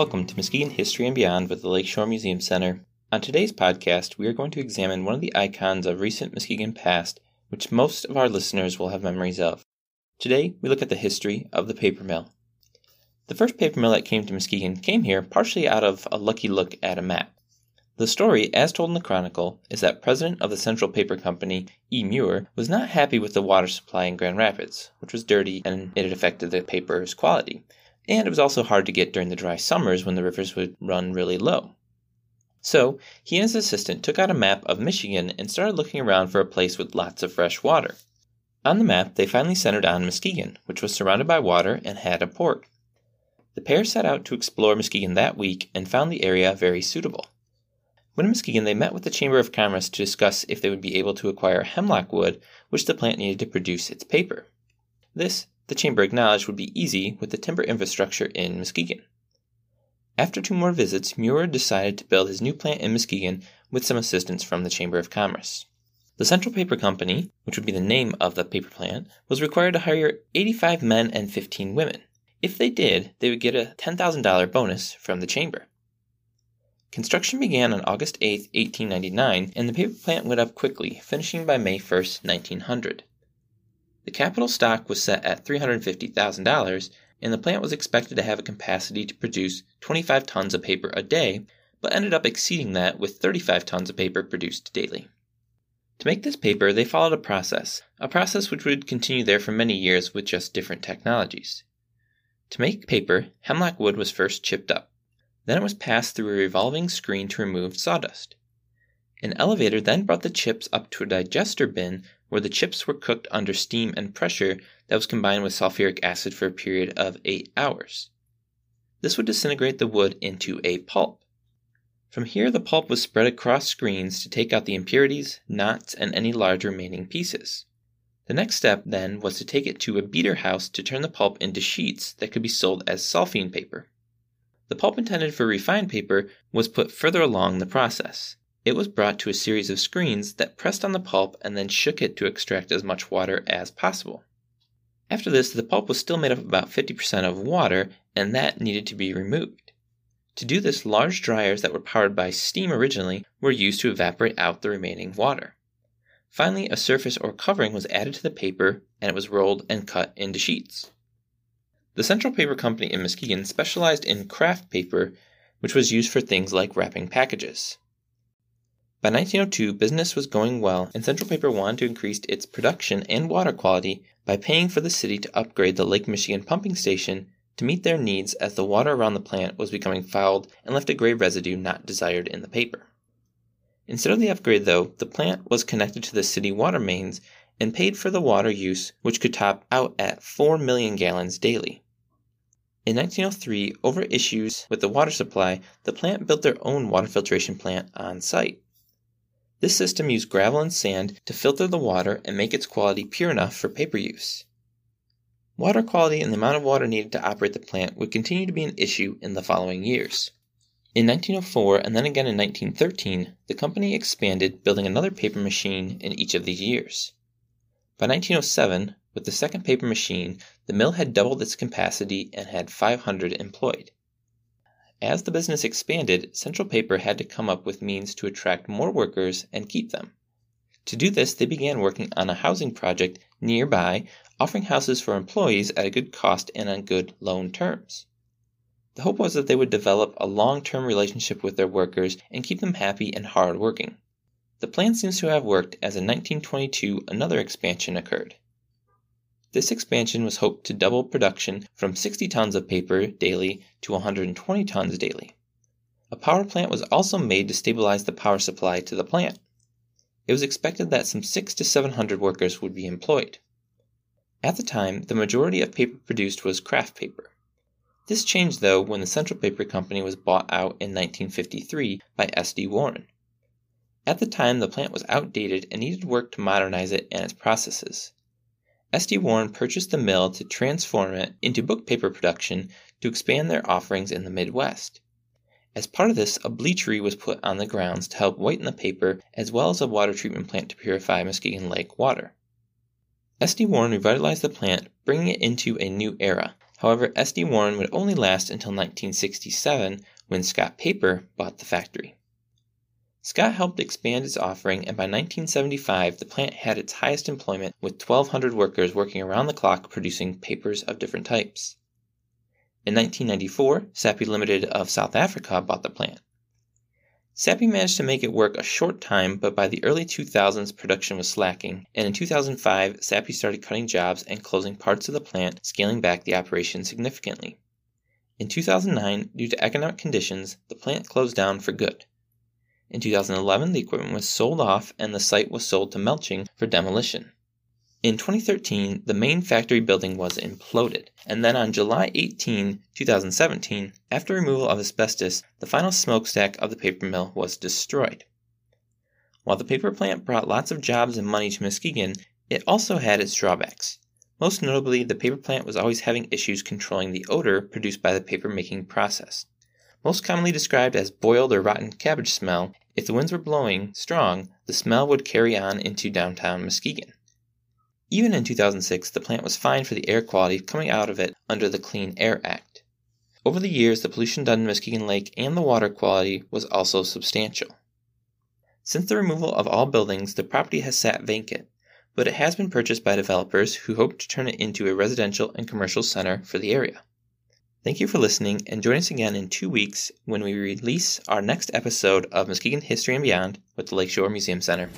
Welcome to Muskegon History and Beyond with the Lakeshore Museum Center. On today's podcast, we are going to examine one of the icons of recent Muskegon past, which most of our listeners will have memories of. Today, we look at the history of the paper mill. The first paper mill that came to Muskegon came here partially out of a lucky look at a map. The story, as told in the Chronicle, is that president of the Central Paper Company, E. Muir, was not happy with the water supply in Grand Rapids, which was dirty and it had affected the paper's quality and it was also hard to get during the dry summers when the rivers would run really low. So, he and his assistant took out a map of Michigan and started looking around for a place with lots of fresh water. On the map, they finally centered on Muskegon, which was surrounded by water and had a port. The pair set out to explore Muskegon that week and found the area very suitable. When in Muskegon, they met with the Chamber of Commerce to discuss if they would be able to acquire hemlock wood, which the plant needed to produce its paper. This the Chamber acknowledged would be easy with the timber infrastructure in Muskegon. After two more visits, Muir decided to build his new plant in Muskegon with some assistance from the Chamber of Commerce. The Central Paper Company, which would be the name of the paper plant, was required to hire 85 men and 15 women. If they did, they would get a $10,000 bonus from the Chamber. Construction began on August 8, 1899, and the paper plant went up quickly, finishing by May 1, 1900. The capital stock was set at $350,000, and the plant was expected to have a capacity to produce 25 tons of paper a day, but ended up exceeding that with 35 tons of paper produced daily. To make this paper, they followed a process, a process which would continue there for many years with just different technologies. To make paper, hemlock wood was first chipped up. Then it was passed through a revolving screen to remove sawdust. An elevator then brought the chips up to a digester bin where the chips were cooked under steam and pressure that was combined with sulfuric acid for a period of 8 hours. This would disintegrate the wood into a pulp. From here, the pulp was spread across screens to take out the impurities, knots, and any large remaining pieces. The next step, then, was to take it to a beater house to turn the pulp into sheets that could be sold as sulphite paper. The pulp intended for refined paper was put further along the process. It was brought to a series of screens that pressed on the pulp and then shook it to extract as much water as possible. After this, the pulp was still made up of about 50% of water, and that needed to be removed. To do this, large dryers that were powered by steam originally were used to evaporate out the remaining water. Finally, a surface or covering was added to the paper, and it was rolled and cut into sheets. The Central Paper Company in Muskegon specialized in kraft paper, which was used for things like wrapping packages. By 1902, business was going well, and Central Paper wanted to increase its production and water quality by paying for the city to upgrade the Lake Michigan pumping station to meet their needs as the water around the plant was becoming fouled and left a gray residue not desired in the paper. Instead of the upgrade, though, the plant was connected to the city water mains and paid for the water use, which could top out at 4 million gallons daily. In 1903, over issues with the water supply, the plant built their own water filtration plant on site. This system used gravel and sand to filter the water and make its quality pure enough for paper use. Water quality and the amount of water needed to operate the plant would continue to be an issue in the following years. In 1904 and then again in 1913, the company expanded, building another paper machine in each of these years. By 1907, with the second paper machine, the mill had doubled its capacity and had 500 employed. As the business expanded, Central Paper had to come up with means to attract more workers and keep them. To do this, they began working on a housing project nearby, offering houses for employees at a good cost and on good loan terms. The hope was that they would develop a long term relationship with their workers and keep them happy and hard working. The plan seems to have worked as in 1922 another expansion occurred. This expansion was hoped to double production from 60 tons of paper daily to 120 tons daily. A power plant was also made to stabilize the power supply to the plant. It was expected that some 6 to 700 workers would be employed. At the time, the majority of paper produced was kraft paper. This changed though when the Central Paper Company was bought out in 1953 by S.D. Warren. At the time, the plant was outdated and needed work to modernize it and its processes. S.D. Warren purchased the mill to transform it into book paper production to expand their offerings in the Midwest. As part of this, a bleachery was put on the grounds to help whiten the paper, as well as a water treatment plant to purify Muskegon Lake water. S.D. Warren revitalized the plant, bringing it into a new era. However, SD Warren would only last until 1967 when Scott Paper bought the factory. Scott helped expand its offering, and by 1975 the plant had its highest employment with 1,200 workers working around the clock producing papers of different types. In 1994, Sappi Limited of South Africa bought the plant. Sappi managed to make it work a short time, but by the early 2000s production was slacking, and in 2005 Sappi started cutting jobs and closing parts of the plant, scaling back the operation significantly. In 2009, due to economic conditions, the plant closed down for good. In 2011, the equipment was sold off and the site was sold to Melching for demolition. In 2013, the main factory building was imploded, and then on July 18, 2017, after removal of asbestos, the final smokestack of the paper mill was destroyed. While the paper plant brought lots of jobs and money to Muskegon, it also had its drawbacks. Most notably, the paper plant was always having issues controlling the odor produced by the paper making process. Most commonly described as boiled or rotten cabbage smell, if the winds were blowing strong, the smell would carry on into downtown Muskegon. Even in 2006, the plant was fined for the air quality coming out of it under the Clean Air Act. Over the years, the pollution done in Muskegon Lake and the water quality was also substantial. Since the removal of all buildings, the property has sat vacant, but it has been purchased by developers who hope to turn it into a residential and commercial center for the area. Thank you for listening, and join us again in two weeks when we release our next episode of Muskegon History and Beyond with the Lakeshore Museum Center.